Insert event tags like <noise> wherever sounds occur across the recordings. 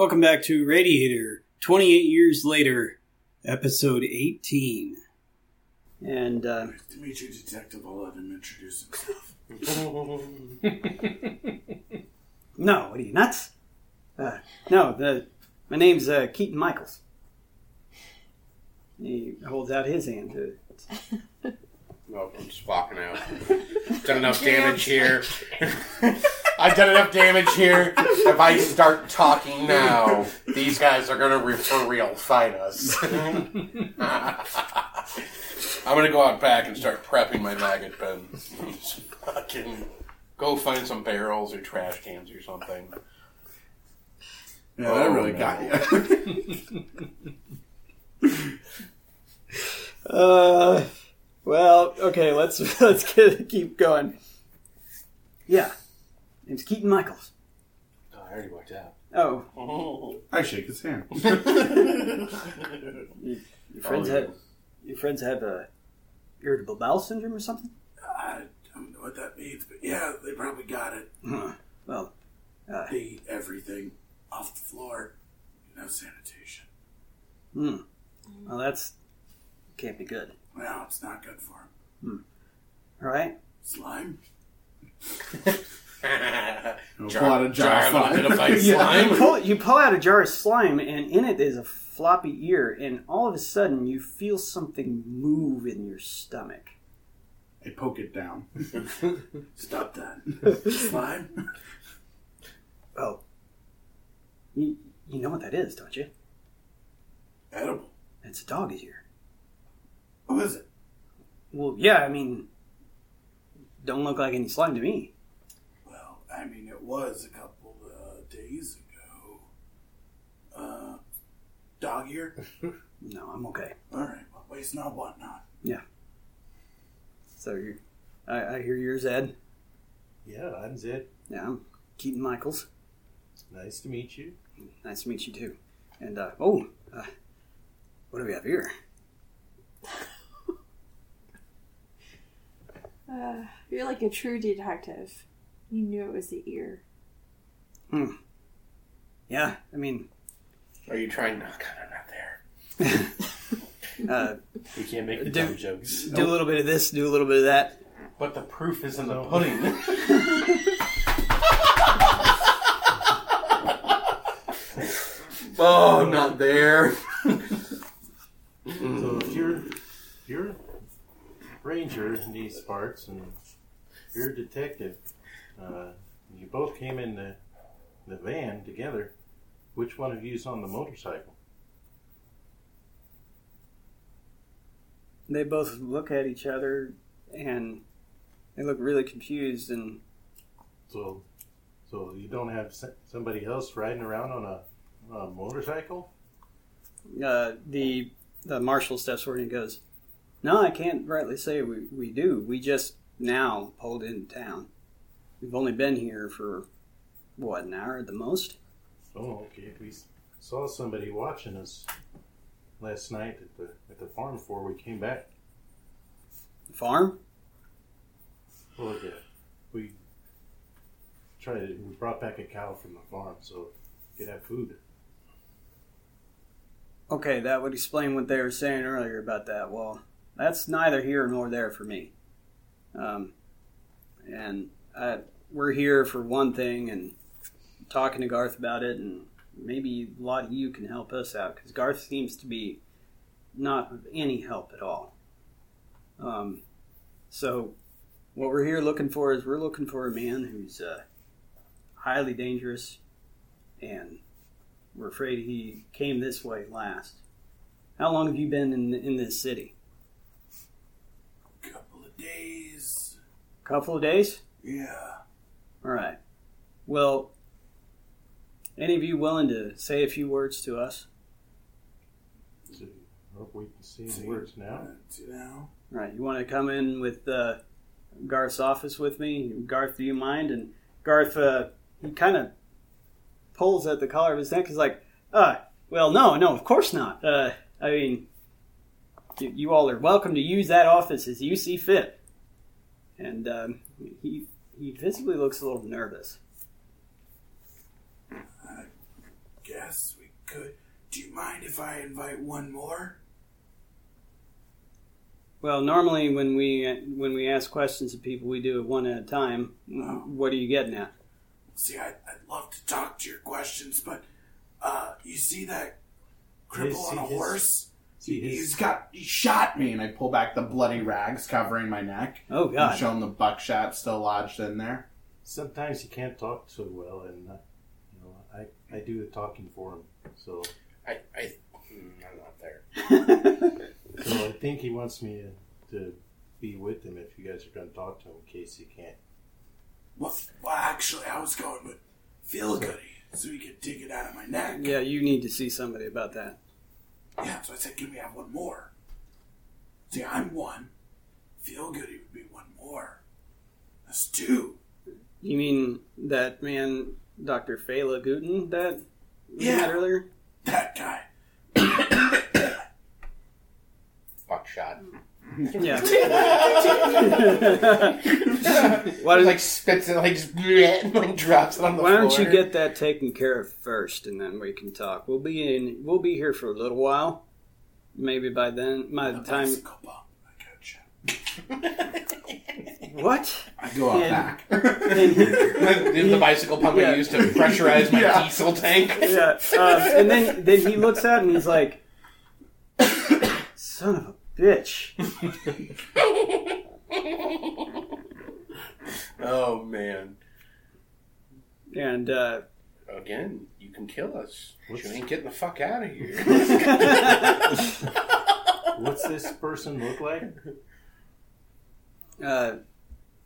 Welcome back to Radiator, 28 years later, episode 18. And, uh, Nice to meet you, Detective. I'll let him introduce himself. <laughs> no, what are you, nuts? Uh, no, the, my name's uh, Keaton Michaels. He holds out his hand to <laughs> Well, I'm just walking out. <laughs> Done enough damage here. <laughs> I've done enough damage here. If I start talking now, these guys are gonna re- for real fight us. <laughs> I'm gonna go out back and start prepping my maggot pen. Fucking go find some barrels or trash cans or something. Yeah, that Oh, really no. got you. Uh, well, okay, let's <laughs> let's get, keep going. Yeah, name's Keaton Michaels. Oh, I already walked out. Oh, I shake his hand. <laughs> <laughs> your friends Oh, have your friends have uh, irritable bowel syndrome or something? I don't know what that means, but yeah, they probably got it. Huh. Well, uh, They eat everything off the floor. No sanitation. hmm. Well, that's can't be good. Well, it's not good for them. Hmm. All right. Slime? <laughs> Jar, pull out a jar of of slime. identified <laughs> You, slime. you pull you pull out a jar of slime, and in it is a floppy ear, and all of a sudden you feel something move in your stomach. I poke it down. <laughs> Stop that. Slime? Oh, you you know what that is, don't you? Edible. It's a dog's ear. What is it? Well, yeah, I mean, don't look like any slime to me. Well, I mean, it was a couple uh, days ago. Uh, dog ear? <laughs> No, I'm okay. All right. Well, waste not, want not. Yeah. So you, I, I hear you're Zed. Yeah, I'm Zed. Yeah, I'm Keaton Michaels. Nice to meet you. Nice to meet you too. And uh, oh, uh, what do we have here? Uh, you're like a true detective. You knew it was the ear. Hmm. Yeah, I mean, Are you trying? No, God, I'm not there. <laughs> uh, We can't make the Do- dumb jokes. do a little bit of this, do a little bit of that. But the proof is in the pudding. <laughs> oh, I'm not there. So if you're if you're a ranger in these parts and you're a detective, uh, you both came in the the van together. Which one of you's on the motorcycle? They both look at each other and they look really confused. And So, so you don't have somebody else riding around on a, on a motorcycle? uh, the the marshal steps forward and he goes, "No, I can't rightly say we, we do. We just now pulled into town. We've only been here for what an hour at the most. Oh, okay. We saw somebody watching us last night at the at the farm before we came back. The farm? Well, yeah, we tried. to- We brought back a cow from the farm, so we could have food. Okay, that would explain what they were saying earlier about that. Well, that's neither here nor there for me. Um, and uh, we're here for one thing, and talking to Garth about it, and maybe a lot of you can help us out because Garth seems to be not of any help at all. Um, so, what we're here looking for is we're looking for a man who's uh, highly dangerous, and we're afraid he came this way last. How long have you been in in this city? Couple of days. couple of days. Yeah. All right. Well, any of you willing to say a few words to us? So, hope we can see See- the words now. See now? All right. You want to come in with uh, Garth's office with me? Garth, do you mind? And Garth, uh, he kind of pulls at the collar of his neck. He's like, uh, well, no, no, of course not. Uh, I mean, you, you all are welcome to use that office as you see fit. And um, he he visibly looks a little nervous. I guess we could. Do you mind if I invite one more? Well, normally when we when we ask questions of people, we do it one at a time. Oh. What are you getting at? See, I, I'd love to talk to your questions, but uh, you see that cripple see on a his- horse? See He, his- he's got. He shot me, and I pull back the bloody rags covering my neck. Oh And God! show him the buckshot still lodged in there. Sometimes he can't talk so well, and uh, you know, I, I do the talking for him. So, I, I, mm, I'm not there. <laughs> so I think he wants me to, to be with him if you guys are going to talk to him in case he can't. Well, well, actually, I was going with Feel Goody, so he could dig it out of my neck. yeah, you need to see somebody about that. Yeah, so I said, can we have one more? See, I'm one. Feel Goody would be one more. That's two. You mean that man, Doctor Fela Guten, that we Yeah. met earlier? That guy. Buckshot. Yeah. <laughs> Why does like spits it like just bleh, <laughs> like drops it on the Why floor? don't you get that taken care of first, and then we can talk. We'll be in. We'll be here for a little while. Maybe by then, by the A time. bicycle. I gotcha. <laughs> What? I go out And- back. the, the bicycle pump Yeah. I used to pressurize my Yeah. diesel tank. Yeah. Um, and then then he looks out and he's like, <coughs> "Son of a bitch." <laughs> Oh man! And uh, Again, you can kill us. What's- You ain't getting the fuck out of here. <laughs> What's this person look like? uh,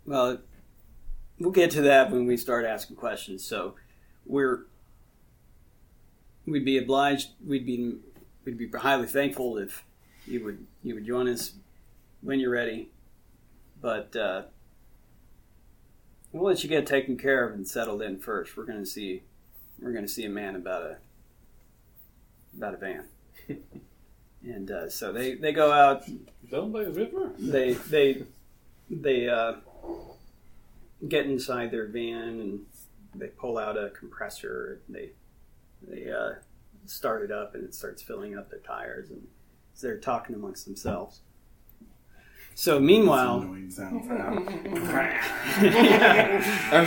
well, we'll get to that when we start asking questions. So we're we'd be obliged. We'd be we'd be highly thankful if you would you would join us when you're ready. But uh, we'll let you get taken care of and settled in first. We're gonna see we're gonna see a man about a about a van. <laughs> And uh, so they, they go out Down by the river? they they they uh, get inside their van and they pull out a compressor. They they uh, start it up and it starts filling up the tires and so they're talking amongst themselves. So meanwhile, annoying sound for. I'm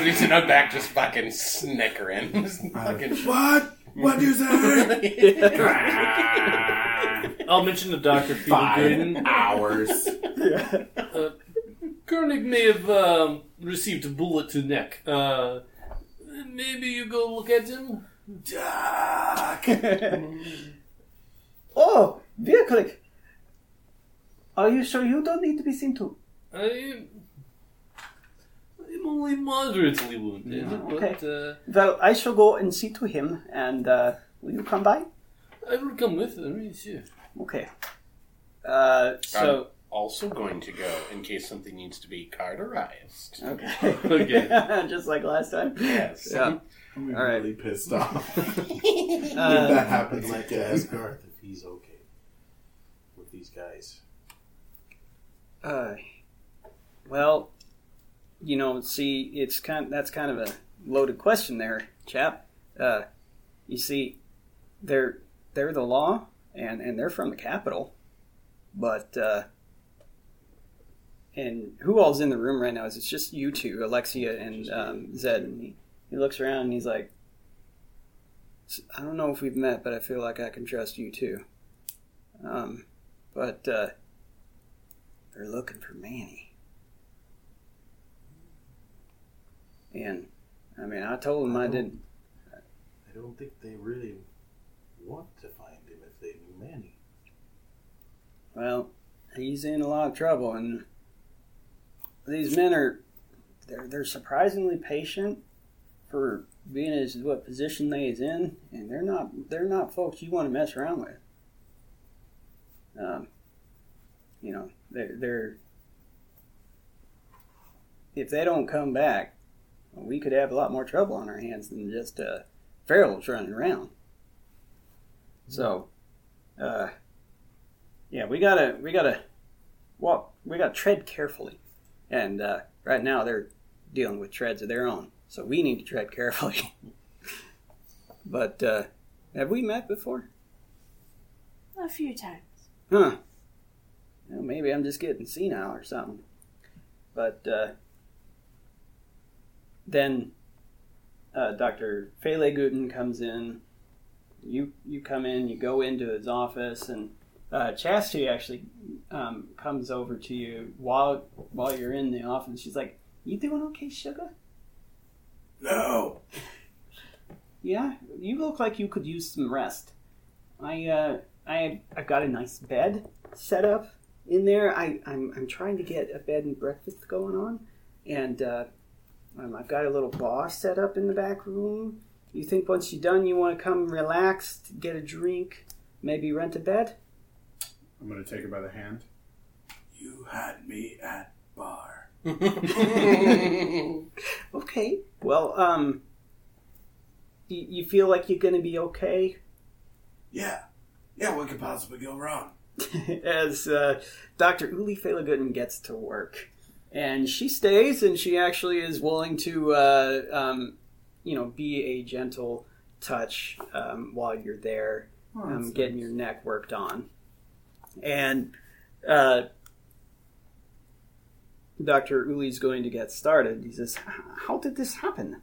just in back, just fucking snickering. <laughs> Just fucking. What? What you say? <laughs> I'll mention the Dr. Five Feelgood. hours. Uh, Kernig may have um, received a bullet to neck. Uh, maybe you go look at him? Doc. <laughs> oh, wirklich? Are you sure you don't need to be seen to? I, I'm only moderately wounded, okay. but uh, Well, I shall go and see to him, and uh, will you come by? I will come with him. Yes, yeah. Okay. Uh, so Also going to go in case something needs to be cauterized. okay, Okay. <laughs> just like last time. Yes. Yeah. I'm All right. really pissed off. <laughs> Uh, that happens I'd like to ask Garth if he's okay with these guys. Uh, well, you know, see, it's kind. That's kind of a loaded question there, chap. Uh, you see, they're they're the law, and and they're from the capital, but uh, and who all's in the room right now is it's just you two, Alexia and um, Zed, and he, he looks around and he's like, I don't know if we've met, but I feel like I can trust you too. Um, but uh, they're looking for Manny. And I mean, I told them I didn't. I don't think they really want to find him if they knew Manny. Well, he's in a lot of trouble, and these men are they're they're surprisingly patient for being as what position they is in, and they're not they're not folks you want to mess around with. Um, you know, they're they're if they don't come back, we could have a lot more trouble on our hands than just uh, ferals running around. So, uh, yeah, we gotta we gotta walk. We gotta tread carefully, and uh, right now they're dealing with treads of their own, so we need to tread carefully. <laughs> but uh, Have we met before? A few times. Huh. Well, maybe I'm just getting senile or something. But uh, then uh, Dr. Fele Guten comes in. You you come in. You go into his office, and uh, Chastity actually um, comes over to you while while you're in the office. She's like, "You doing okay, sugar? No. Yeah, you look like you could use some rest. I uh, I I've got a nice bed set up in there. I I'm I'm trying to get a bed and breakfast going on, and uh, um, I've got a little bar set up in the back room. You think once you're done, you want to come relax, get a drink, maybe rent a bed? I'm gonna take her by the hand. You had me at bar. <laughs> Okay. Well, um, you, you feel like you're gonna be okay? Yeah. Yeah, what could possibly go wrong? <laughs> as uh, Dr. Uli Felagutten gets to work. And she stays, and she actually is willing to, uh, um, you know, be a gentle touch um, while you're there, um, getting your neck worked on. And uh, Dr. Uli's going to get started. He says, How did this happen?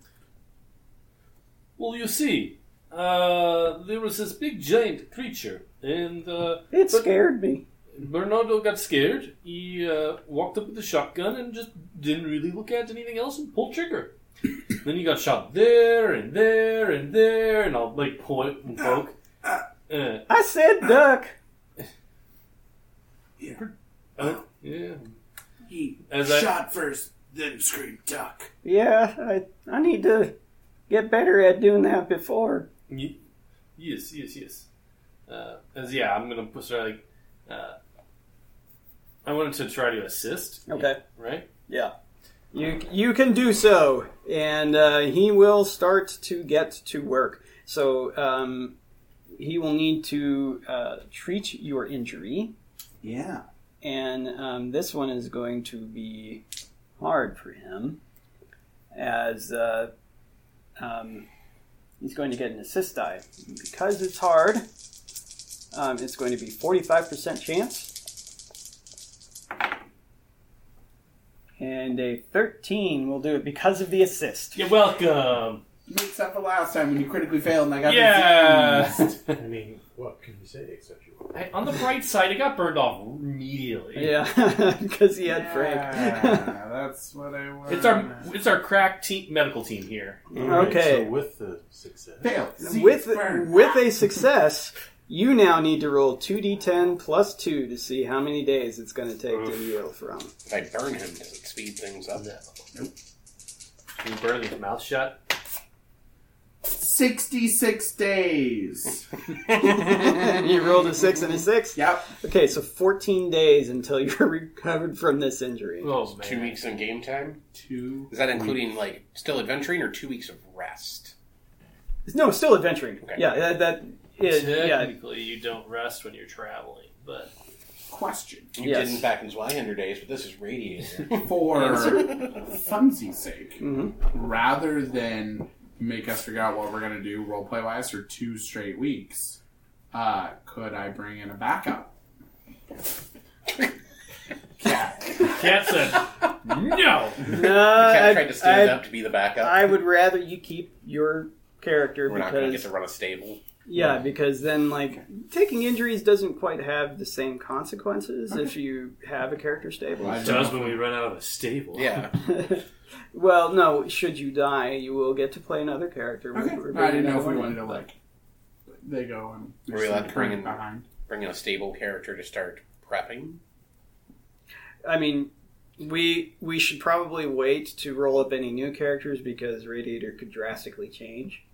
Well, you see, uh, there was this big giant creature, and uh, It scared me. Bernardo got scared. He uh, walked up with a shotgun and just didn't really look at anything else and pulled trigger. <coughs> then he got shot there and there and there, and I'll like point and poke. <coughs> Uh, I said duck. <coughs> Yeah. uh, yeah. He As I- shot first, then screamed duck. Yeah, I, I need to get better at doing that before. Ye- Yes, yes, yes. Uh, as yeah, I'm gonna put sort of like. Uh, I wanted to try to assist. Okay. Right. Yeah. You you can do so, and uh, he will start to get to work. So um, he will need to uh, treat your injury, Yeah. and um, this one is going to be hard for him, as uh, um, he's going to get an assist die because it's hard. Um, it's going to be forty-five percent chance. And a 13 will do it because of the assist. You're welcome. Makes up for last time when you critically failed and I got Yeah. diseased. <laughs> I mean, what can you say except you Hey, on the bright side, it got burned off immediately. Yeah, <laughs> because he had Frank. Yeah, <laughs> that's what I want. It's our it's our crack team medical team here. Alright, Okay. So with the success, fail. With burn. with a success, you now need to roll 2d10 plus 2 to see how many days it's going to take to heal from. If I burn him, does it speed things up? No. Can you burn his mouth shut? 66 days. <laughs> you rolled a 6 and a 6? Yep. Okay, so 14 days until <laughs> you're recovered from this injury. Oh man. Two weeks in game time? Two. Is that including like still adventuring or two weeks of rest? No, still adventuring. Okay. Yeah, that, that is, yeah. Technically, you don't rest when you're traveling, but Question. You Yes. didn't back in Zweihander days, but this is Radiator. <laughs> For funsies' sake, hmm rather than make us figure out what we're going to do roleplay wise for two straight weeks, uh, could I bring in a backup? Cat. Cat said no. No, Cat I, tried to stand I- up to be the backup. I would rather you keep your character We're not going to because get to run a stable. Yeah, because then like taking injuries doesn't quite have the same consequences if you have a character stable. Well, It does when we run out of a stable. Yeah. <laughs> <laughs> well, no, should you die, you will get to play another character. Okay. We're- we're I didn't know if we bringing wanted to like. They go and. Are we allowed to bring in- behind? Bring in a stable character to start prepping. I mean, we we should probably wait to roll up any new characters because Radiator could drastically change.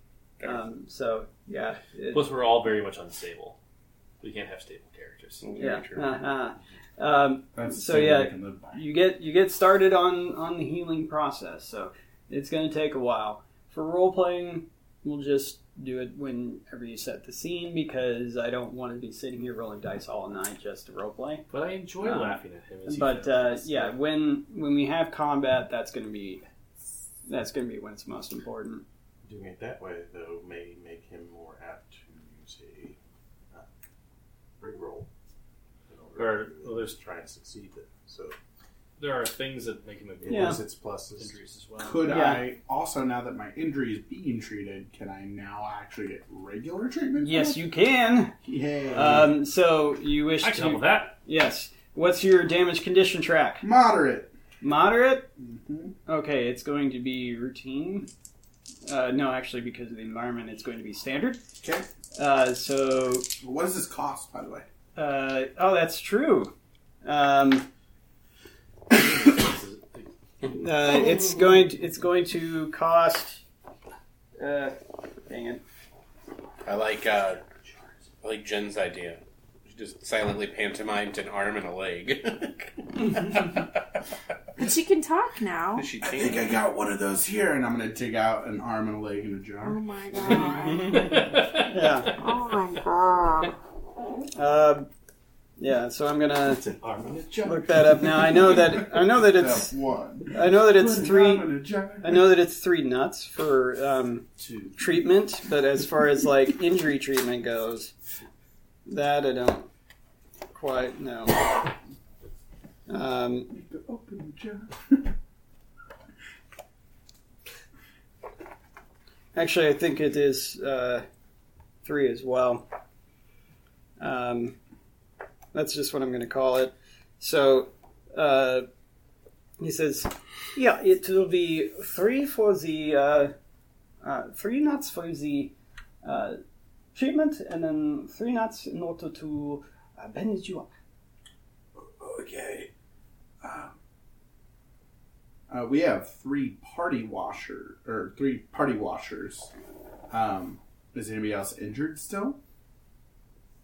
Fair. Um, so yeah, it- Plus, we're all very much unstable. We can't have stable characters. yeah. True. Uh-huh. Um, So, yeah, I can live by. you get you get started on on the healing process so it's going to take a while for role playing we'll just do it whenever you set the scene because i don't want to be sitting here rolling dice all night just to role play But I enjoy Uh, laughing at him. As but uh, yeah when when we have combat that's going to be that's going to be when it's most important doing it that way, though, may make him more apt to use a uh, reroll. Or well, there's try and succeed it. So there are things that make him a bit. yeah. its pluses. Injuries as well. Could Yeah. I also now that my injury is being treated, can I now actually get regular treatment? Yes, you can. Yay. Um, so you wish I to. help with that. Yes. What's your damage condition track? Moderate. Moderate? Mm-hmm. Okay, it's going to be routine. Uh, no, actually, because of the environment, it's going to be standard. Okay. Uh, so, What does this cost, by the way? uh, oh, that's true. Um, <coughs> uh, it's going to, it's going to cost. Uh, dang it. I like uh, I like Jen's idea. She just silently pantomimed an arm and a leg. <laughs> But she <laughs> can talk now. She I think I got one of those here. and I'm going to take out an arm and a leg in a jar. Oh jar. <laughs> my god. Yeah. Oh my god. Um, yeah. So I'm gonna It's an arm in a jar. look that up now. I know that I know that it's one. I know that it's Put an three. arm in a jar. I know that it's three nuts for um, Two. treatment, but as far as like injury treatment goes, that I don't quite know. Um, Open actually, I think it is uh, three as well. Um, that's just what I'm going to call it. So uh, he says, "Yeah, it will be three for the uh, uh, three nuts for the uh, treatment, and then three nuts in order to uh, bandage you up." Okay. Um, Uh, we have three party washer or three party washers. Um, is anybody else injured still?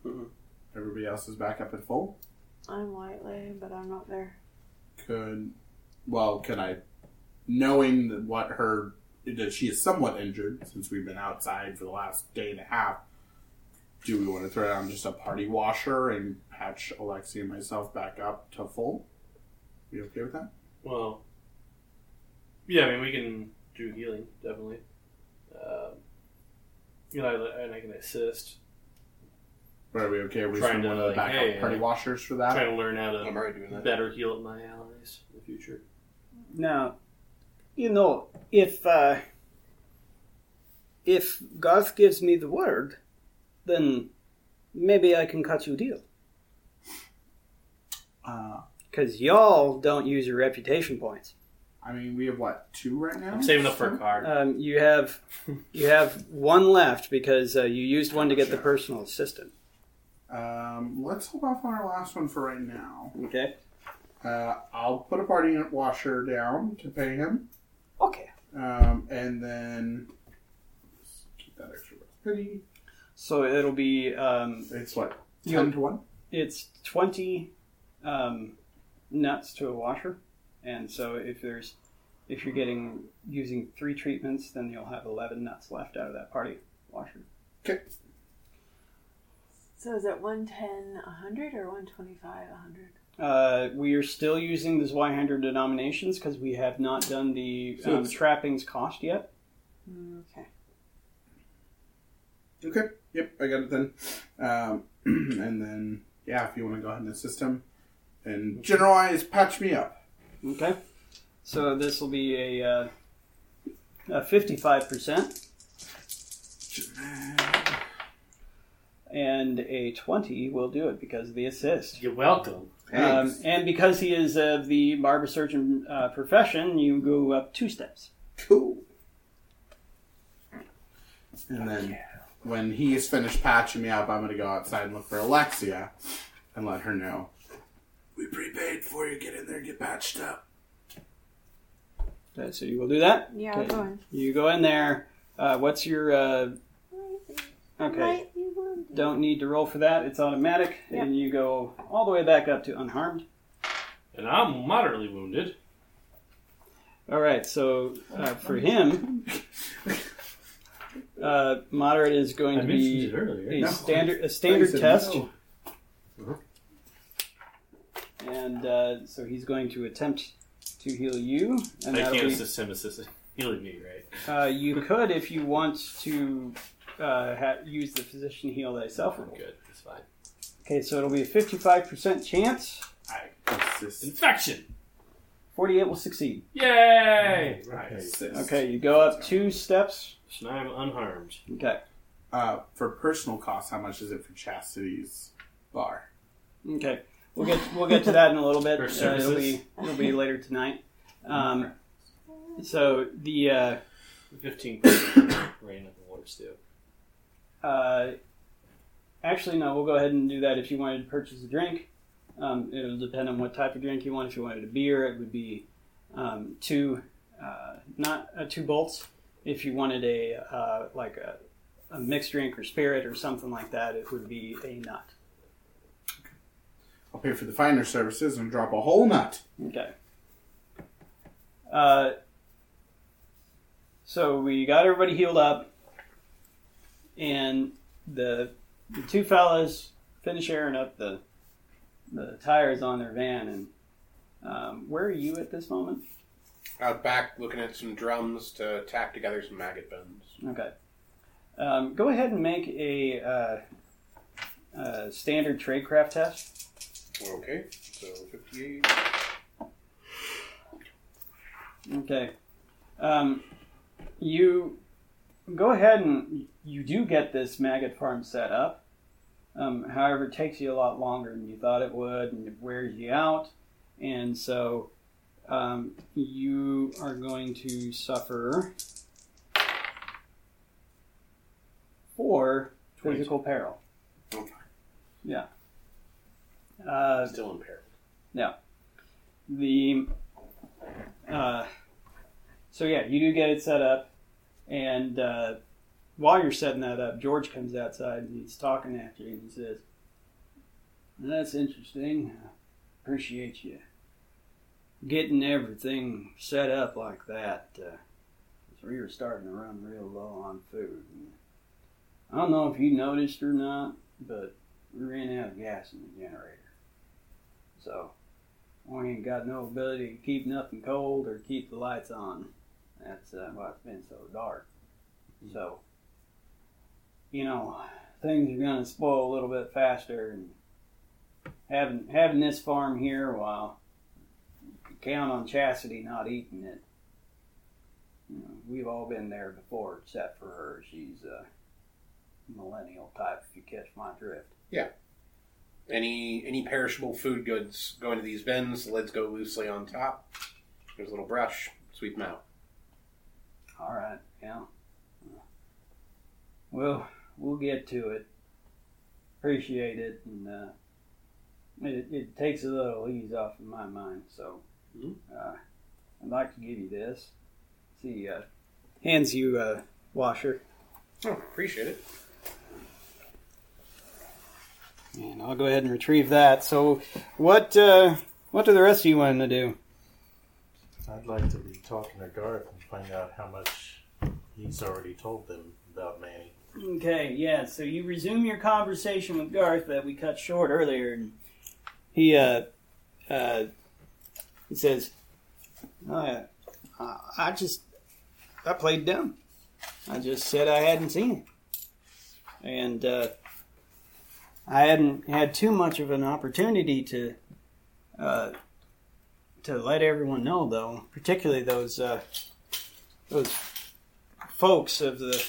Mhm. Everybody else is back up at full. I'm lightly, but I'm not there. Could well, can I, knowing that what her that she is somewhat injured since we've been outside for the last day and a half. Do we want to throw down just a party washer and patch Alexi and myself back up to full? You okay with that? Well, yeah, I mean, we can do healing, definitely. Um, you know, I- and I can assist. Or are we okay? Are we Trying trying to, one of the like, backup hey, party uh, washers for that? Trying to learn how I'm to already doing that. better heal up my allies in the future. Now, you know, if uh, if Garth gives me the word, then maybe I can cut you a deal. Uh, Because y'all don't use your reputation points. I mean, we have what two right now? I'm saving up for a card. Um, you have you have one left because uh, you used one to get the personal assistant. Um, let's hold off on our last one for right now. Okay. Uh, I'll put a party washer down to pay him, Okay. um, and then let's keep that extra pity. So it'll be um, It's what You'll- ten to one. it's twenty um, nuts to a washer, and so if there's if you're getting using three treatments, then you'll have eleven nuts left out of that party washer. Okay. So is it 110, 100 or 125, 100? Uh, we are still using the Zweihander denominations because we have not done the So um, it's- trappings cost yet. Mm, Okay. Okay. Yep, I got it then. Um, <clears throat> and then yeah, if you want to go ahead and assist him, and generalize, patch me up. Okay. So this will be a uh, a fifty-five percent and a twenty will do it because of the assist. You're welcome. Um, Thanks. and because he is of the barber surgeon uh, profession, you go up two steps. Cool. And then when he is finished patching me up, I'm going to go outside and look for Alexia and let her know. we prepaid for you. Get in there and get patched up. Okay, so you will do that. Yeah, Okay. I'm going. You go in there. Uh, what's your? Uh, okay. Lightly wounded. Don't need to roll for that. It's automatic, Yep. and you go all the way back up to unharmed. And I'm moderately wounded. All right. So uh, for him, <laughs> uh, moderate is going I to mentioned be it earlier. a No. standard a I standard said test, no. and uh, so he's going to attempt to heal you, and I that'll can't be. assist him assist healing me, right? Uh, you could, if you want to, uh, ha- use the physician heal thyself. I'm good. It's fine. Okay, so it'll be a fifty-five percent chance I assist. Infection. 48 will succeed. Yay! I assist. Okay, you go up two steps. So now I'm unharmed. Okay. Uh, for personal cost, how much is it for Chastity's bar? Okay. We'll get we'll get to that in a little bit. For Uh, it'll be it'll be later tonight. Um, so the uh, 15 rain of the waters do. uh, actually no, we'll go ahead and do that. If you wanted to purchase a drink, um, it'll depend on what type of drink you want. If you wanted a beer, it would be um, two uh, not uh, two bolts. If you wanted a uh, like a, a mixed drink or spirit or something like that, it would be a nut. I'll pay for the finder services and drop a whole nut. Okay. Uh, so we got everybody healed up, and the the two fellas finish airing up the the tires on their van. And um, where are you at this moment? Out back looking at some drums to tack together some maggot bones. Okay. Um, go ahead and make a uh, uh, standard tradecraft test. Okay, so 58. Okay. Um, you go ahead and you do get this maggot farm set up. Um, however, it takes you a lot longer than you thought it would, and it wears you out. And so um, you are going to suffer four physical peril. Okay. Yeah. Uh, Still impaired. the uh, so yeah, you do get it set up, and uh, while you're setting that up, George comes outside and he's talking after you, and he says, "That's interesting. Appreciate you getting everything set up like that. Uh, we were starting to run real low on food. And I don't know if you noticed or not, but we ran out of gas in the generator, so." we ain't got no ability to keep nothing cold or keep the lights on. That's uh, why it's been so dark. So, you know, things are gonna spoil a little bit faster, and having having this farm here, while count on Chastity not eating it. You know, we've all been there before, except for her. She's a millennial type, if you catch my drift. Yeah. Any any perishable food goods go into these bins. The lids go loosely on top. There's a little brush. Sweep them out. All right, yeah. Well, we'll get to it. Appreciate it, and uh, it, it takes a little ease off of my mind. So, Mhm. uh, I'd like to give you this. See, uh, hands you a washer, Oh, appreciate it. and I'll go ahead and retrieve that. So, what uh, what do the rest of you want to do? I'd like to be talking to Garth and find out how much he's already told them about Manny. Okay, yeah. So you resume your conversation with Garth that we cut short earlier, and he uh, uh, he says, "Oh I, I just I played dumb. I just said I hadn't seen it, and uh, I hadn't had too much of an opportunity to uh, to let everyone know, though, particularly those uh, those folks of the."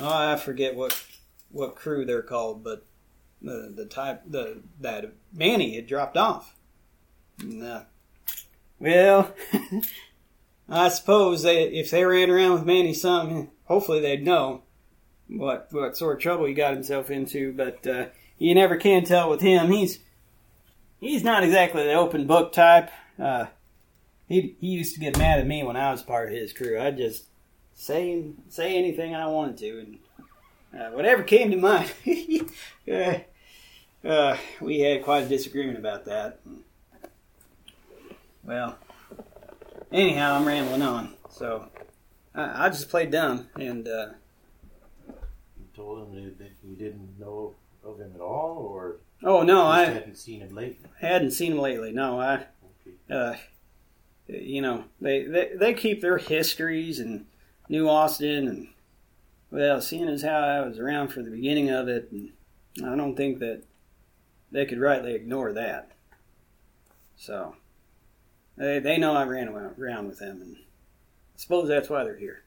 Oh, I forget what what crew they're called, but the the type the that Manny had dropped off. And, uh, well, <laughs> I suppose they if they ran around with Manny some, hopefully they'd know what what sort of trouble he got himself into. But uh, you never can tell with him. He's he's not exactly the open book type. Uh, he he used to get mad at me when I was part of his crew. I'd just say say anything I wanted to, and uh, whatever came to mind. <laughs> uh, uh, we had quite a disagreement about that. Well, anyhow, I'm rambling on. So I, I just played dumb, and uh, You told him that- you didn't know of him at all, or oh no, I hadn't seen him lately. hadn't seen him lately. No, I Okay. uh, you know, they, they they keep their histories and New Austin and well, seeing as how I was around for the beginning of it, and I don't think that they could rightly ignore that. So they they know I ran around with them, and I suppose that's why they're here.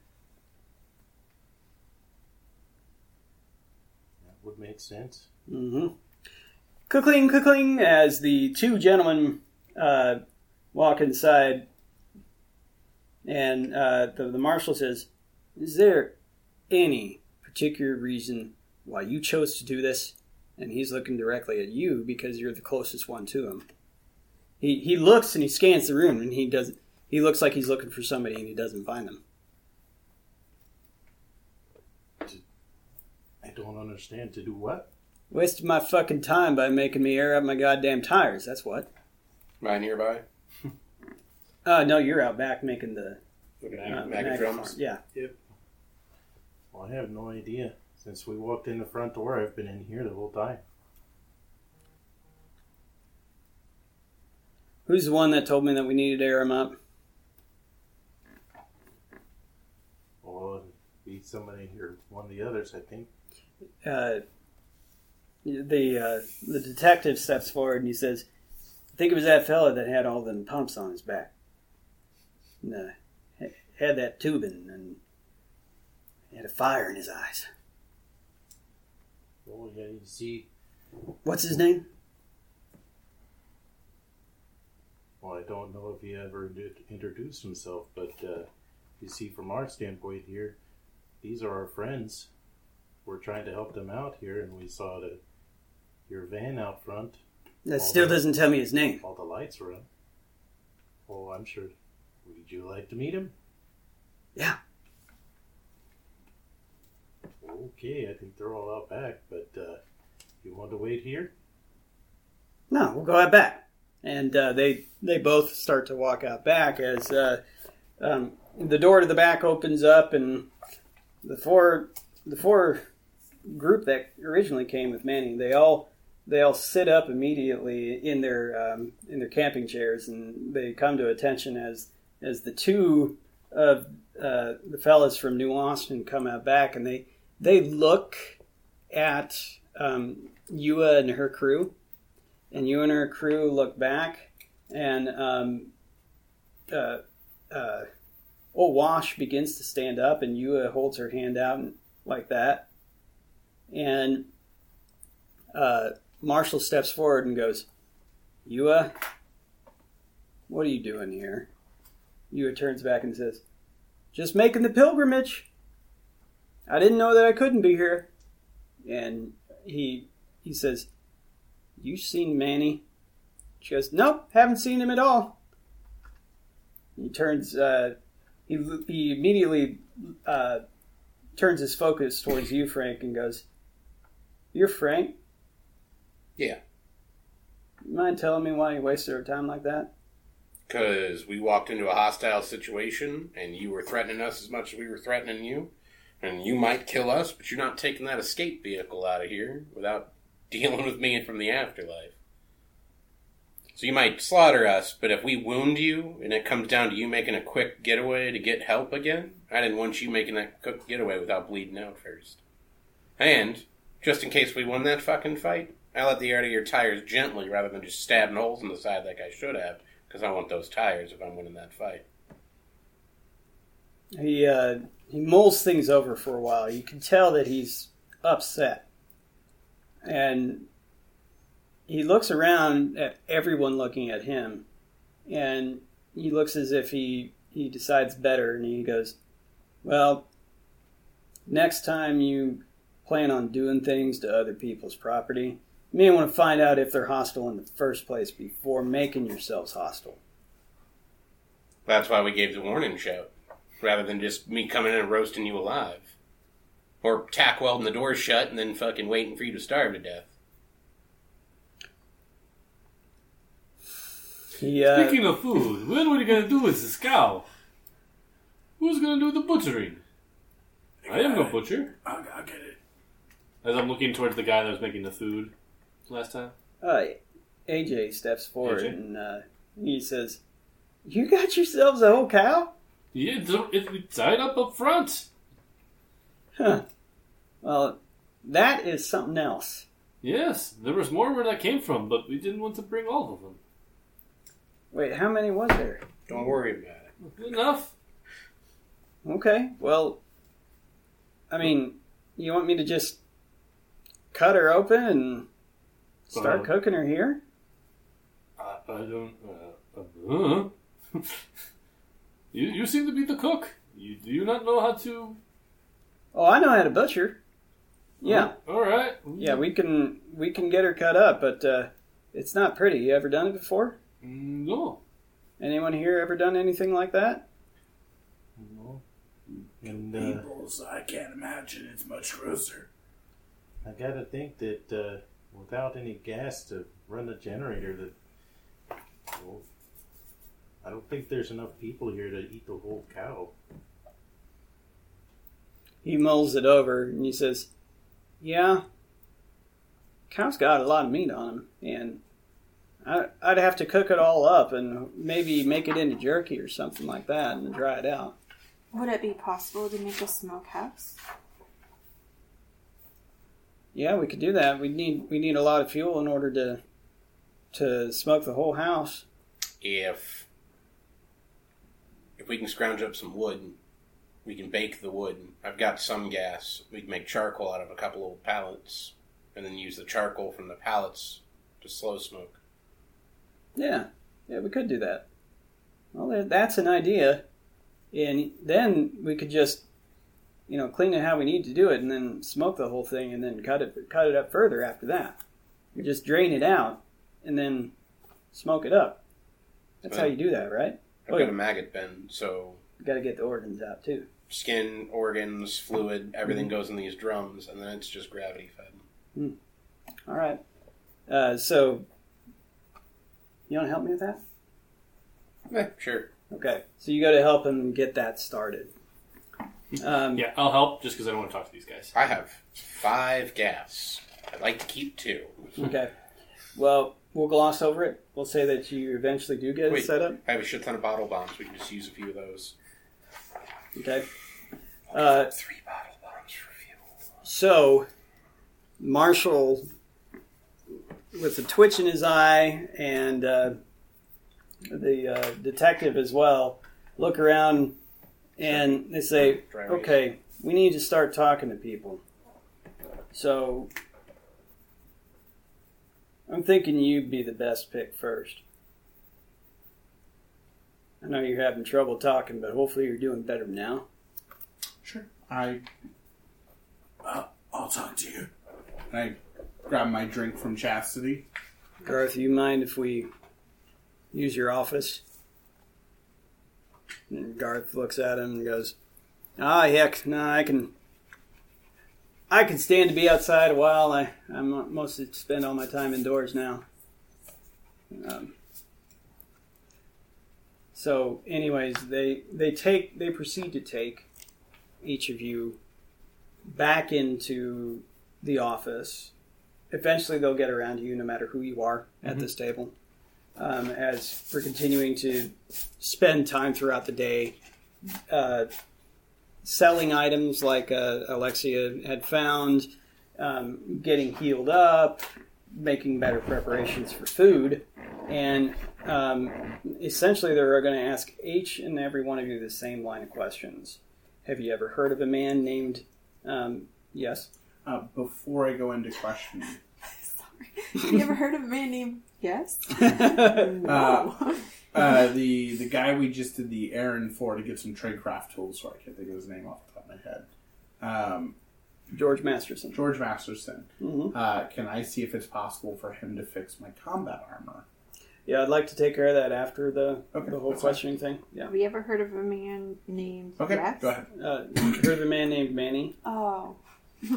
That would make sense. Mm-hmm. Cuckling, cuckling, as the two gentlemen uh, walk inside, and uh, the, the marshal says, Is there any particular reason why you chose to do this? And he's looking directly at you because you're the closest one to him. He, he looks and he scans the room and he doesn't. He looks like he's looking for somebody and he doesn't find them. I don't understand. To do what? Wasted my fucking time by making me air up my goddamn tires. That's what. Mine nearby. <laughs> Uh, no, you're out back making the Looking uh, at mag maggot drums. farm. Yeah. Well, I have no idea. Since we walked in the front door, I've been in here the whole time. Who's the one that told me that we needed to air him up? Well, it'd be somebody or one of the others, I think. Uh, the uh, the detective steps forward and he says, "I think it was that fella that had all them pumps on his back. And, uh, had that tubing and had a fire in his eyes. Oh, yeah, you see. What's his name? Well, I don't know if he ever did introduce himself, but uh, you see, from our standpoint here, these are our friends. We're trying to help them out here, and we saw the, your van out front. That All still right. doesn't tell me his name. All the lights were on. Oh, I'm sure. Would you like to meet him? Yeah. Okay, I think they're all out back, but uh, you want to wait here? No, we'll go out back. And uh, they they both start to walk out back as uh, um, the door to the back opens up, and the four the four group that originally came with Manning they all they all sit up immediately in their um, in their camping chairs, and they come to attention as as the two of uh, the fellas from New Austin come out back, and they they look at um, Yua and her crew and you and her crew look back, and um, uh, uh, old Wash begins to stand up, and Yua holds her hand out like that, and uh, Marshall steps forward and goes, "Yua, what are you doing here?" Yua turns back and says, "Just making the pilgrimage. I didn't know that I couldn't be here." And he he says, you seen Manny? She goes, Nope, haven't seen him at all. He turns, uh, he, he immediately uh, turns his focus towards you, Frank, and goes, You're Frank? Yeah. You mind telling me why you wasted our time like that? Because we walked into a hostile situation and you were threatening us as much as we were threatening you. And you might kill us, but you're not taking that escape vehicle out of here without dealing with me from the afterlife. So you might slaughter us, but if we wound you and it comes down to you making a quick getaway to get help again, I didn't want you making that quick getaway without bleeding out first. And, just in case we won that fucking fight, I let the air of your tires gently rather than just stabbing holes in the side like I should have, because I want those tires if I'm winning that fight. He, uh, he mulls things over for a while. You can tell that he's upset. And he looks around at everyone looking at him, and he looks as if he, he decides better, and he goes, Well, next time you plan on doing things to other people's property, you may want to find out if they're hostile in the first place before making yourselves hostile. That's why we gave the warning shout, rather than just me coming in and roasting you alive. Or tack welding the doors shut and then fucking waiting for you to starve to death. He, uh, Speaking of food, what are you gonna do with this cow? Who's gonna do the butchering? I am no butcher. I'll, I'll get it. As I'm looking towards the guy that was making the food last time. uh, AJ steps forward AJ? and uh, he says, You got yourselves a whole cow? Yeah, it's, it's tied up up front. Huh. Well, that is something else. Yes, there was more where that came from, but we didn't want to bring all of them. Wait, how many was there? Don't worry about it. Enough. Okay, well, I mean, you want me to just cut her open and start Uh, cooking her here? I, I don't. Uh, uh, uh. <laughs> you you seem to be the cook. You do you not know how to? Oh, I know how to butcher. Yeah, All right. yeah, we can we can get her cut up, but uh, it's not pretty. You ever done it before? No. Anyone here ever done anything like that? No. And uh, Peoples, I can't imagine it's much grosser. I gotta think that uh, without any gas to run the generator, that well, I don't think there's enough people here to eat the whole cow. He mulls it over and he says, "Yeah, cow's got a lot of meat on him, and I, I'd have to cook it all up and maybe make it into jerky or something like that and dry it out." Would it be possible to make a smokehouse? Yeah, we could do that. We need we need a lot of fuel in order to to smoke the whole house. If if we can scrounge up some wood, we can bake the wood. I've got some gas. We can make charcoal out of a couple old pallets, and then use the charcoal from the pallets to slow smoke. Yeah, yeah, we could do that. Well, that's an idea, and then we could just, you know, clean it how we need to do it, and then smoke the whole thing, and then cut it cut it up further after that. We just drain it out, and then smoke it up. That's how you do that, right? I've Oh, got a maggot bin, so Got to get the organs out too. skin, organs, fluid, everything goes in these drums, and then it's just gravity fed. All right. Uh, so, you want to help me with that? Eh, sure. Okay. So you got to help him get that started. Um, Yeah, I'll help just because I don't want to talk to these guys. I have five gas. I'd like to keep two. <laughs> Okay. Well, we'll gloss over it. We'll say that you eventually do get it Wait. set up. I have a shit ton of bottle bombs. We can just use a few of those. Okay. Uh, Three bottle bombs for fuel. so, Marshall, with a twitch in his eye, and uh, the uh, detective as well, look around and they say, okay, we need to start talking to people. So, I'm thinking you'd be the best pick first. I know you're having trouble talking, but hopefully you're doing better now. Sure. I Well, I'll talk to you. I grab my drink from Chastity. Garth, you mind if we use your office? And Garth looks at him and goes, "Ah, heck, no, I can. I can stand to be outside a while. I I mostly spend all my time indoors now." Um, so, anyways, they they take they proceed to take each of you back into the office eventually they'll get around to you no matter who you are at this table. Um, as we're continuing to spend time throughout the day uh, selling items like uh, Alexia had found, um, getting healed up, making better preparations for food, and um, essentially they're going to ask each and every one of you the same line of questions. Have you ever heard of a man named? Um, yes. Uh, before I go into questioning, <laughs> Sorry, you ever heard of a man named Yes? <laughs> uh, No. uh, the the guy we just did the errand for to get some tradecraft tools, so I can't think of his name off the top of my head. Um, George Masterson. George Masterson. hmm Uh, can I see if it's possible for him to fix my combat armor? Yeah, I'd like to take care of that after the Okay, the whole that's fine. questioning thing. Yeah. Have you ever heard of a man named Okay, Yes? go ahead. Uh, heard of a man named Manny? Oh. <laughs>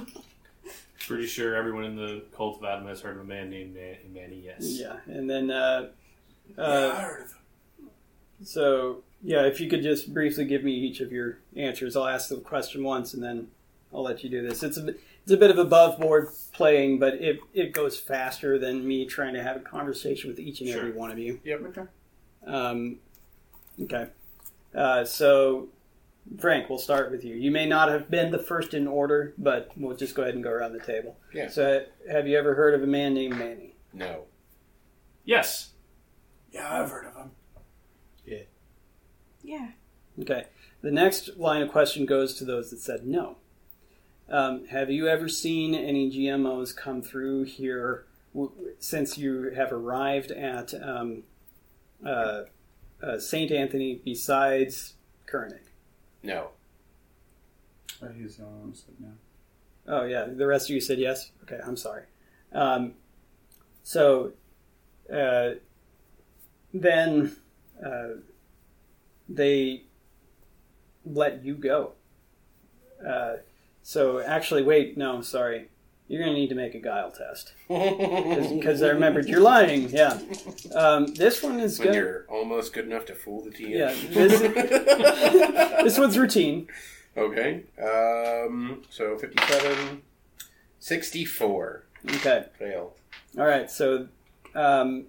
Pretty sure everyone in the cult of Adam has heard of a man named Man- Manny. Yes. Yeah, and then uh, yeah, uh, I heard of him. so yeah, if you could just briefly give me each of your answers, I'll ask the question once, and then I'll let you do this. It's a bit- it's a bit of above board playing, but it it goes faster than me trying to have a conversation with each and every one of you. Yep. Okay. Um, okay. Uh, so, Frank, we'll start with you. You may not have been the first in order, but we'll just go ahead and go around the table. Yeah. So, have you ever heard of a man named Manny? No. Yes. Yeah, I've heard of him. Yeah. Yeah. Okay. The next line of question goes to those that said no. Um, have you ever seen any GMOs come through here w- since you have arrived at um, uh, uh, St. Anthony besides Kernig? No. Oh, he's the only one said no. Oh, yeah. The rest of you said yes? Okay, I'm sorry. Um, so uh, then uh, they let you go. So actually, wait, no, sorry. You're going to need to make a guile test. <laughs> Because I remembered you're lying, yeah. Um, this one is when going you're almost good enough to fool the TM. Yeah, this- <laughs> This one's routine. okay. Um, so 57, 64. Okay. Fail. All right, so, um,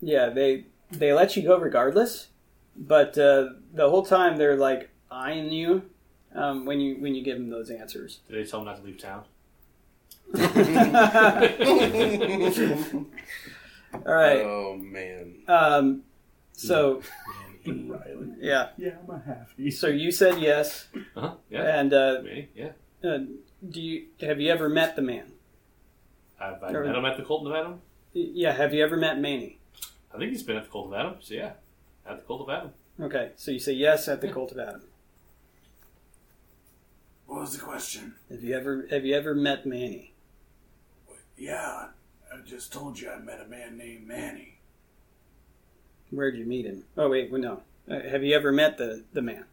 yeah, they they let you go regardless, but uh, the whole time they're like eyeing you um, when you when you give them those answers. Did they tell him not to leave town? <laughs> All right, Oh, man. um, so Riley. <laughs> yeah, Yeah, I'm a halfie. so you said yes, Uh huh. Yeah. and uh, Me? Yeah. uh, do you have you ever met the man? Have I Or- met him at the Cult of Adam? Yeah, have you ever met Manny? I think he's been at the Cult of Adam. So yeah, at the Cult of Adam. Okay, so you say yes at the Cult of Adam. What was the question? Have you ever have you ever met Manny? Yeah, I just told you I met a man named Manny. Where'd you meet him? Oh wait, well, no. Uh, have you ever met the the man?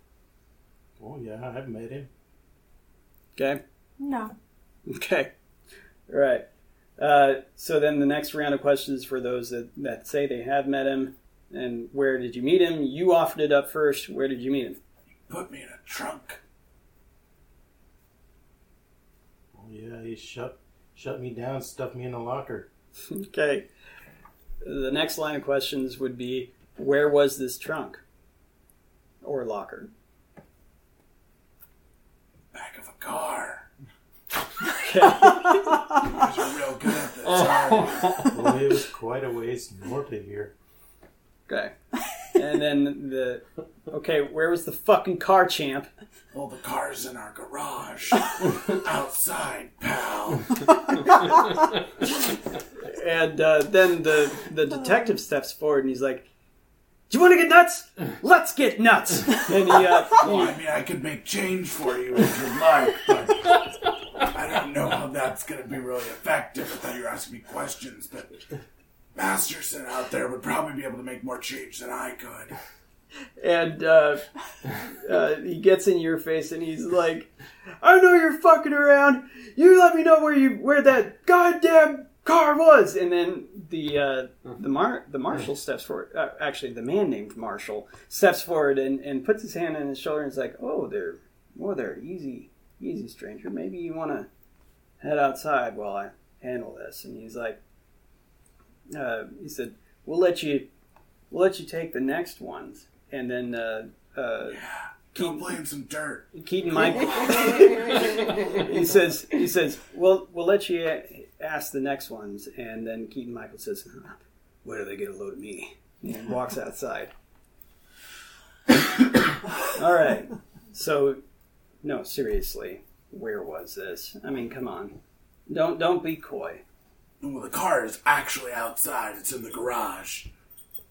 Oh yeah, I've met him. Okay. No. Okay. All right. Uh, so then the next round of questions for those that, that say they have met him. And where did you meet him? You offered it up first. Where did you meet him? Put me in a trunk. Oh yeah, he shut shut me down, stuffed me in a locker. <laughs> Okay. The next line of questions would be where was this trunk or locker? Back of a car. Okay. You guys <laughs> are real good at this. <laughs> aren't? Well, it was quite a ways north of here. okay. And then the okay, where was the fucking car, champ? Well, the car's in our garage. <laughs> Outside, pal. And uh, then the the detective steps forward and he's like, "Do you want to get nuts? Let's get nuts!" And he, uh, <laughs> Well, I mean, I could make change for you if you'd like, but I don't know how that's going to be really effective. I thought you were asking me questions, but Masterson out there would probably be able to make more change than I could. and uh, uh, he gets in your face and he's like, "I know you're fucking around. You let me know where you where that goddamn car was." And then the uh, the mar- the marshal steps forward. Uh, actually, the man named Marshall steps forward and, and puts his hand on his shoulder and is like, "Oh, there, oh, there, easy, easy, stranger. Maybe you want to head outside while I handle this." And he's like, uh, he said, "We'll let you." We'll let you take the next ones, and then uh, uh, Go blame some dirt. Keaton Michael. <laughs> he says, he says, "Well, we'll let you a- ask the next ones," and then Keaton Michael says, "Where do they get a load of me?" And walks outside. <coughs> All right. So, no, seriously, where was this? I mean, come on, don't don't be coy. Well, the car is actually outside. It's in the garage.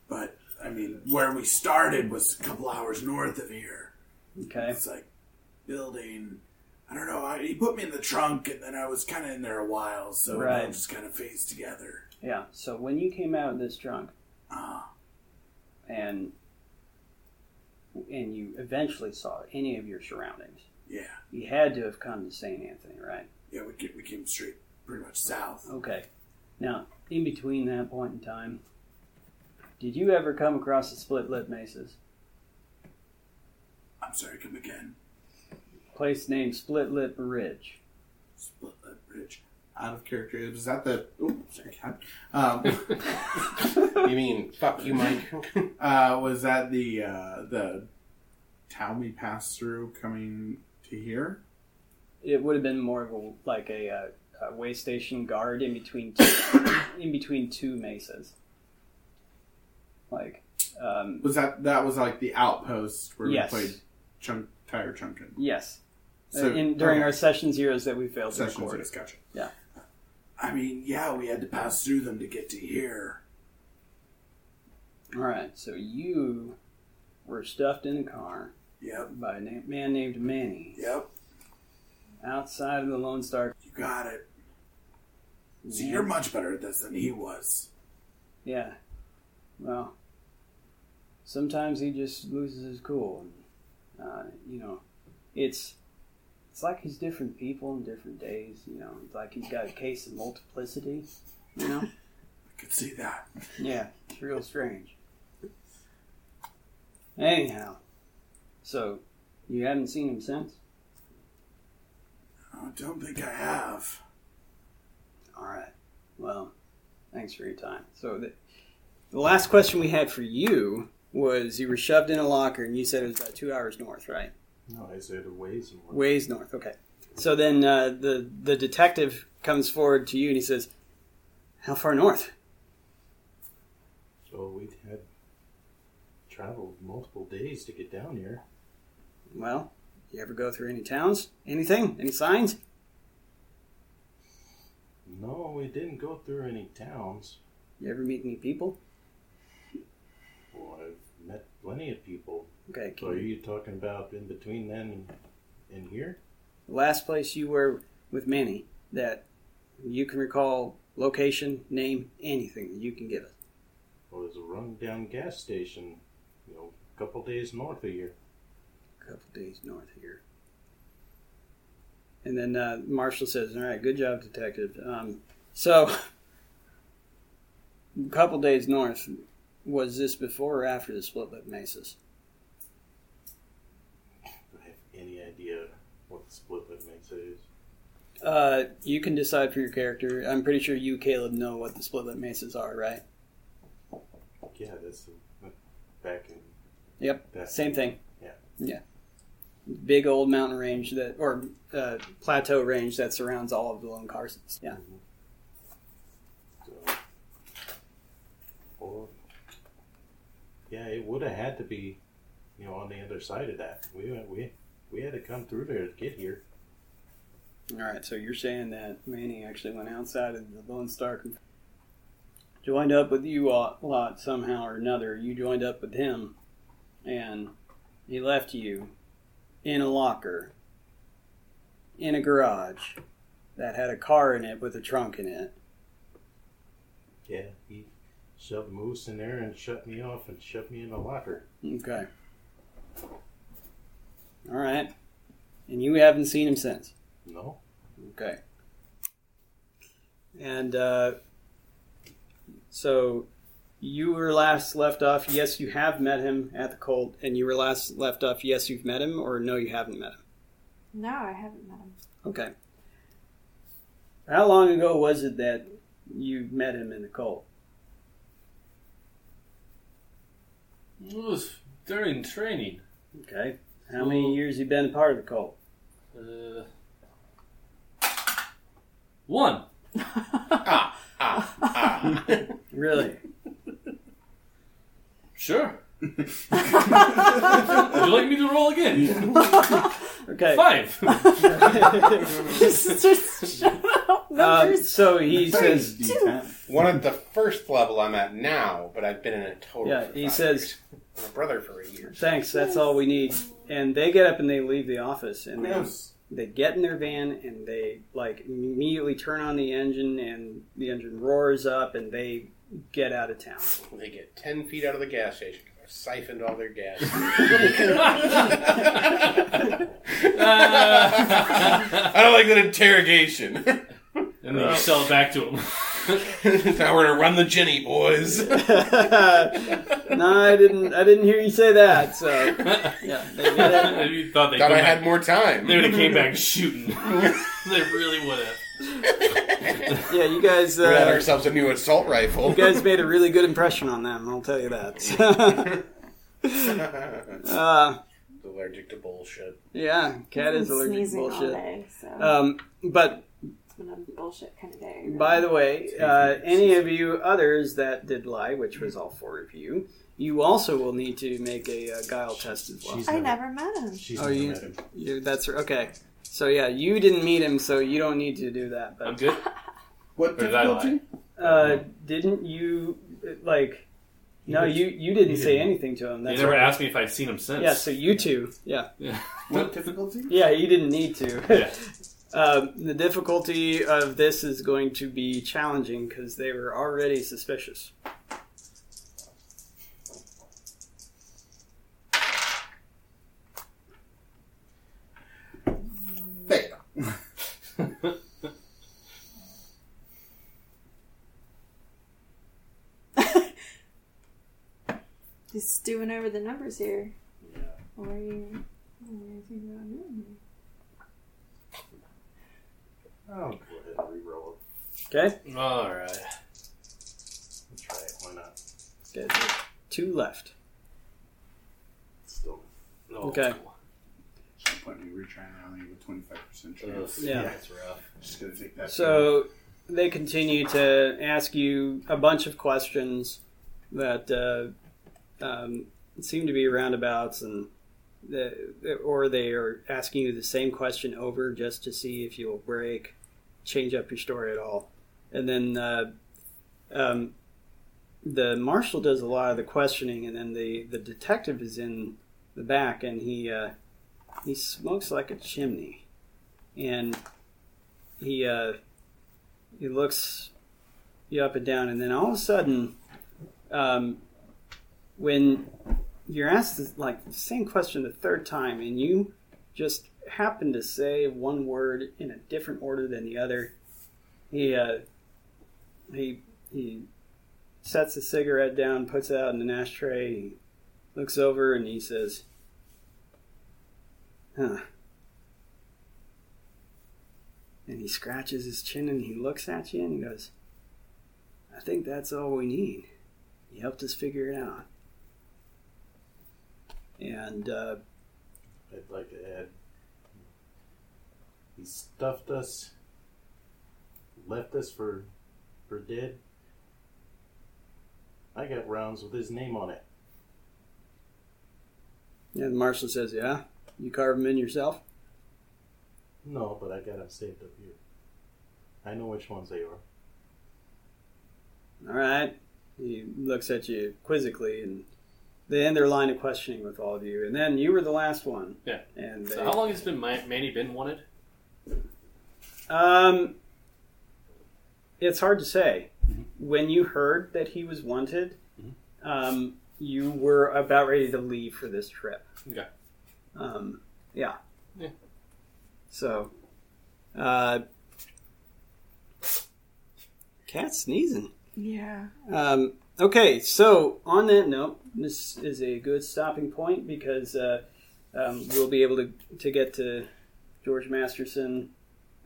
But, I mean, where we started was a couple hours north of here. Okay. It's like building. I don't know. I, he put me in the trunk, and then I was kind of in there a while, so it all just kind of phased together. Yeah. So when you came out of this trunk, Ah, and and you eventually saw any of your surroundings, yeah, you had to have come to St. Anthony, right? yeah. We came, we came straight, pretty much south. Okay. Now, in between that point in time, did you ever come across the split lip mesas? I'm sorry. Come again. Place named Split Lip Ridge. Split that bridge. Out of character. Was that the? Oh, sorry, cat. Um, <laughs> You mean, fuck you, Mike? <laughs> uh, was that the uh, the town we passed through coming to here? It would have been more of a like a, uh, a way station guard in between two, <coughs> in between two mesas. Like Um, Was that that was like the outpost where Yes. we played chunk tire chunkin? yes. So- Uh, in, during okay. our session zeros that we failed to Sessions record. is gotcha. Yeah. I mean, yeah, we had to pass through them to get to here. All right, so you were stuffed in a car Yep, by a na- man named Manny yep, outside of the Lone Star. you got it. See, you're much better at this than he was. Yeah. Well, sometimes he just loses his cool, and uh, you know, it's it's like he's different people in different days. You know, it's like he's got a case of multiplicity. You know. <laughs> I could see that. Yeah, it's real strange. Anyhow, so you haven't seen him since? I don't think I have. All right. Well, thanks for your time. So the, the last question we had for you was you were shoved in a locker and you said it was about two hours north, right? No, I said a ways north. Ways north. Okay. So then uh, the the detective comes forward to you and he says, "How far north?" So we had traveled multiple days to get down here. Well, you ever go through any towns? Anything? Any signs? No, we didn't go through any towns. You ever meet any people? Well, I've met plenty of people. Okay. So are you talking about in between then and, and here? The last place you were with Manny that you can recall location, name, anything that you can give us. Well, there's a run-down gas station, you know, a couple days north of here. A couple days north here. And then uh, Marshall says, "All right, good job, detective." Um, so, a <laughs> couple days north. Was this before or after the split lip mesas? I have any idea what the split lip mesa is? Uh, you can decide for your character. I'm pretty sure you, Caleb, know what the split lip mesas are, right? Yeah, that's the, back in. Yep. That, Same thing. Yeah. Yeah. Big old mountain range that, or uh, plateau range that surrounds all of the Lone Carsons. Yeah. So, or, yeah, it would have had to be, you know, on the other side of that. We we we had to come through there to get here. All right. So you're saying that Manny actually went outside of the Lone Star, joined up with you a lot somehow or another. You joined up with him, and he left you in a locker in a garage that had a car in it with a trunk in it. Yeah, he shoved Moose in there and shut me off and shoved me in a locker. Okay. All right. And you haven't seen him since. No, Okay. And uh, so you were last left off. Yes, you have met him at the Colt, and you were last left off. Yes, you've met him, or no, you haven't met him. No, I haven't met him. Okay. How long ago was it that you met him in the Colt? It was during training. Okay. How many years you been a part of the Colt? Uh, one. <laughs> Ah, ah, ah. Really? Sure. <laughs> Would you like me to roll again? <laughs> Okay. Five. <laughs> just, just shut up. Um, Numbers. so he says, D10. One of the first level I'm at now, but I've been in it total. Yeah, for he five says- years. My brother for a year. "Thanks, that's all we need." And they get up and they leave the office, and they they get in their van and they like immediately turn on the engine, and the engine roars up, and they get out of town. They get ten feet out of the gas station. I siphoned all their gas. <laughs> I don't like that interrogation. And then you sell it back to them. now <laughs> we're gonna run the Jenny, boys. <laughs> no, I didn't. I didn't hear you say that. So yeah, they get it. You thought they Thought I had back- more time. They would have came back shooting. they really would have. Yeah, you guys. <laughs> we had Uh, ourselves a new assault rifle. you guys made a really good impression on them. I'll tell you that. <laughs> <laughs> uh, allergic to bullshit. yeah, cat is allergic to sneezing all bullshit. day, so Um, but it's been a bullshit kind of day. By the way, uh, any of you others that did lie, which was all four of you, you also will need to make a, uh guile test as well. She's I never- never met him. She's Oh, never you- met him. You, that's okay. So yeah, you didn't meet him, so you don't need to do that. I'm good. What Or did difficulty? uh, didn't you like? No, He you you didn't he say didn't. anything to him. You That's never right. asked me if I'd seen him since. Yeah, so you two. Yeah, <laughs> What difficulty? yeah, you didn't need to. Yeah. <laughs> Um, the difficulty of this is going to be challenging because they were already suspicious. Fail. Just stewing over the numbers here. Yeah. What are you? What are you thinking about doing I'll go ahead and re-roll Okay, All right. it. Let's try it. Why not? okay, so two left. Still. Oh, Okay. Point me retrying. I only have a twenty five percent chance. Yeah. That's rough. Just gonna take that. So they continue to ask you a bunch of questions that uh, um, seem to be roundabouts, and the, or they are asking you the same question over just to see if you'll break, change up your story at all, and then uh, um, the marshal does a lot of the questioning, and then the the detective is in the back, and he uh, he smokes like a chimney, and he uh, he looks you up and down, and then all of a sudden, um, when you're asked this, like the same question the third time, and you just happen to say one word in a different order than the other, he uh, he he sets the cigarette down, puts it out in an ashtray, he looks over, and he says, "Huh." And he scratches his chin and he looks at you and he goes, I think that's all we need. You helped us figure it out. And uh, I'd like to add. He stuffed us, left us for, for dead. I got rounds with his name on it. yeah, the marshal says, Yeah, you carve them in yourself? No, but I got them saved up here. I know which ones they are. All right. He looks at you quizzically and they end their line of questioning with all of you. And then you were the last one. Yeah. And they, So how long has been Ma- Manny been wanted? Um, it's hard to say. When you heard that he was wanted, um, you were about ready to leave for this trip. Okay. Um, yeah. Yeah. So, uh, cat sneezing. Yeah. Um, okay, so on that note, this is a good stopping point because uh, um, we'll be able to, to get to George Masterson.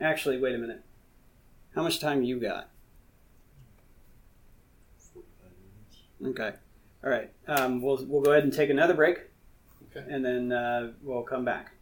Actually, wait a minute. How much time you got? Okay. All right. Um, we'll we'll go ahead and take another break. Okay. And then uh, we'll come back.